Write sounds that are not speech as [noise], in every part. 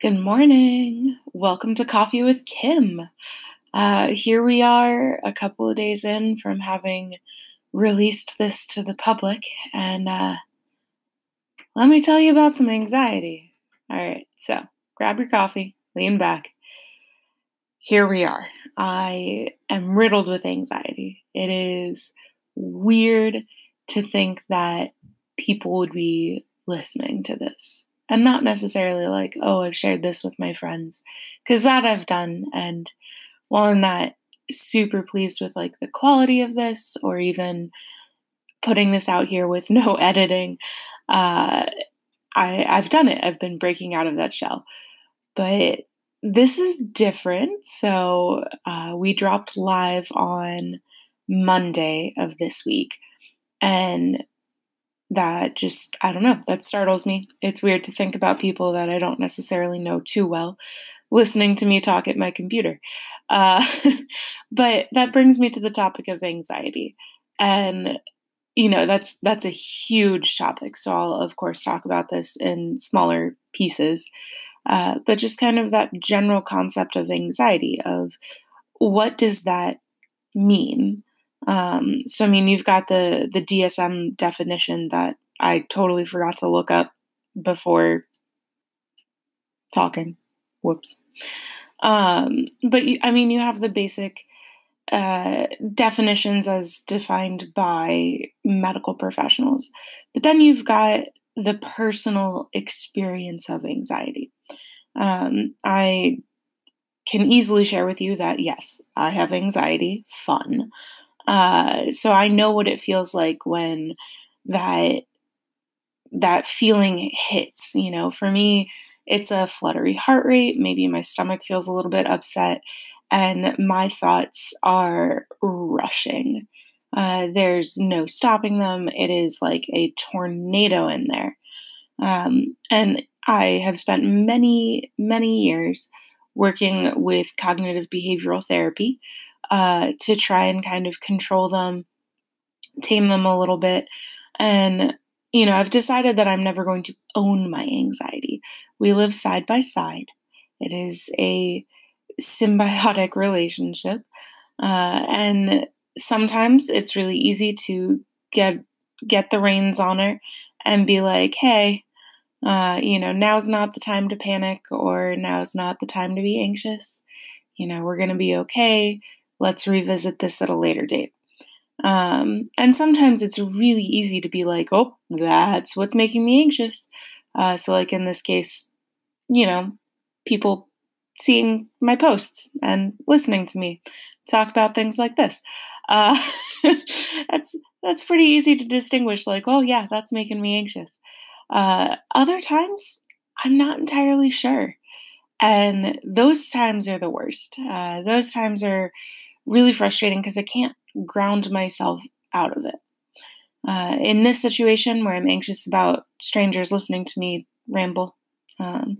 Good morning. Welcome to Coffee with Kim. Uh, here we are, a couple of days in from having released this to the public, and uh, let me tell you about some anxiety. All right, so grab your coffee, lean back. Here we are. I am riddled with anxiety. It is weird to think that people would be listening to this and not necessarily like, oh, I've shared this with my friends, because that I've done. And while I'm not super pleased with like the quality of this or even putting this out here with [laughs] no editing, uh, I, I've done it. I've been breaking out of that shell. But this is different. So uh, we dropped live on Monday of this week. And that just, I don't know, that startles me. It's weird to think about people that I don't necessarily know too well listening to me talk at my computer. Uh, [laughs] but that brings me to the topic of anxiety. And you know that's that's a huge topic so i'll of course talk about this in smaller pieces uh, but just kind of that general concept of anxiety of what does that mean um, so I mean, you've got the the DSM definition that I totally forgot to look up before talking. Whoops. Um, but you, I mean, you have the basic uh, definitions as defined by medical professionals, but then you've got the personal experience of anxiety. Um, I can easily share with you that yes, I have anxiety, fun. Uh, so I know what it feels like when that that feeling hits. You know, for me, it's a fluttery heart rate. Maybe my stomach feels a little bit upset, and my thoughts are rushing. Uh, there's no stopping them. It is like a tornado in there. Um, and I have spent many, many years working with cognitive behavioral therapy, uh, to try and kind of control them, tame them a little bit. And, you know, I've decided that I'm never going to own my anxiety. We live side by side, it is a symbiotic [laughs] relationship. Uh, and sometimes it's really easy to get get the reins on her and be like, hey, uh, you know, now's not the time to panic or now's not the time to be anxious. You know, we're going to be okay. Let's revisit this at a later date. Um, and sometimes it's really easy to be like, oh, that's what's making me anxious. Uh, so, like in this case, you know, people seeing my posts and listening to me talk about things like this. Uh, [laughs] that's that's pretty easy to distinguish. Like, oh yeah, that's making me anxious. Uh, other times, I'm not entirely sure, and those times are the worst. Uh, those times are really frustrating because I can't ground myself out of it. Uh, in this situation where I'm anxious about strangers listening to me ramble, um,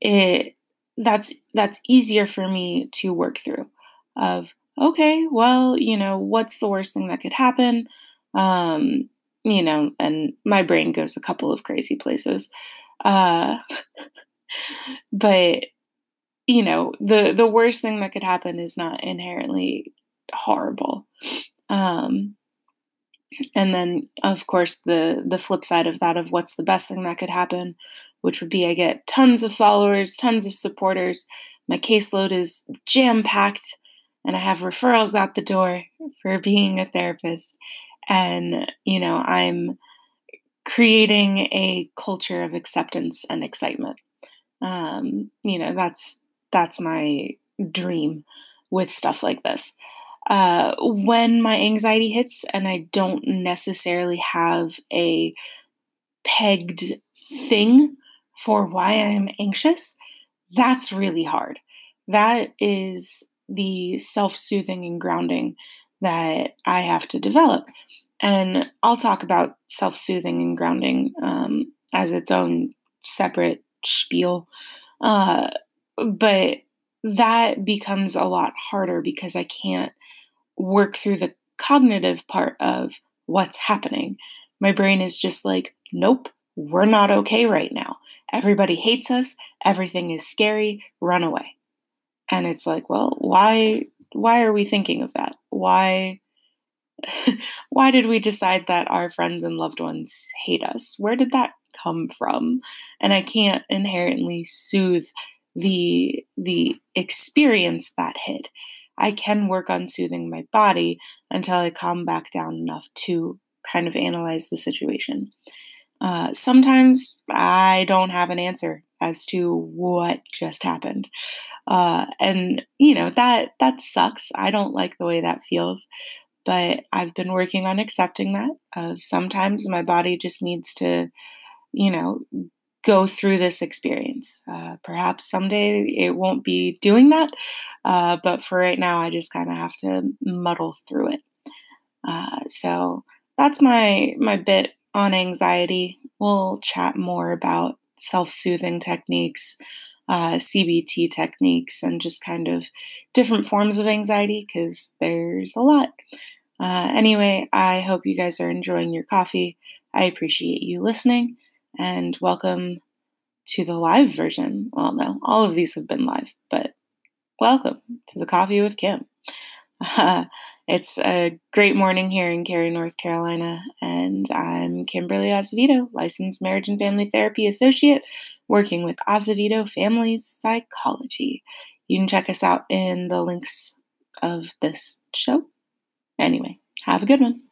it that's that's easier for me to work through. Of okay, well, you know, what's the worst thing that could happen? Um, you know, and my brain goes a couple of crazy places. Uh, [laughs] but you know the the worst thing that could happen is not inherently horrible. Um and then of course the the flip side of that of what's the best thing that could happen which would be i get tons of followers tons of supporters. My caseload is jam packed and i have referrals out the door for being a therapist. And you know i'm creating a culture of acceptance and excitement. Um, you know that's that's my dream with stuff like this. Uh, when my anxiety hits and I don't necessarily have a pegged thing for why I'm anxious, that's really hard. That is the self soothing and grounding that I have to develop. And I'll talk about self soothing and grounding um, as its own separate spiel. Uh, but that becomes a lot harder because I can't work through the cognitive part of what's happening. My brain is just like, nope, we're not okay right now. everybody hates us, everything is scary, run away. And it's like, well, why why are we thinking of that? Why [laughs] why did we decide that our friends and loved ones hate us? Where did that come from? And I can't inherently soothe the the experience that hit. I can work on soothing my body until I calm back down enough to kind of analyze the situation. Uh, sometimes I don't have an answer as to what just happened. Uh, and you know that that sucks. I don't like the way that feels, but I've been working on accepting that. Uh, sometimes my body just needs to, you know, go through this experience. Uh, perhaps someday it won't be doing that, uh, but for right now, I just kind of have to muddle through it. Uh, so that's my my bit on anxiety. We'll chat more about self-soothing techniques, uh, CBT techniques, and just kind of different forms of anxiety because there's a lot. Uh, anyway, I hope you guys are enjoying your coffee. I appreciate you listening and welcome to the live version. Well, no, all of these have been live, but welcome to the Coffee with Kim. Uh, [laughs] it's a great morning here in Cary, North Carolina, and I'm Kimberly Azevedo, licensed marriage and family therapy associate, working with Azevedo Family Psychology. You can check us out in the links of this show. Anyway, have a good one.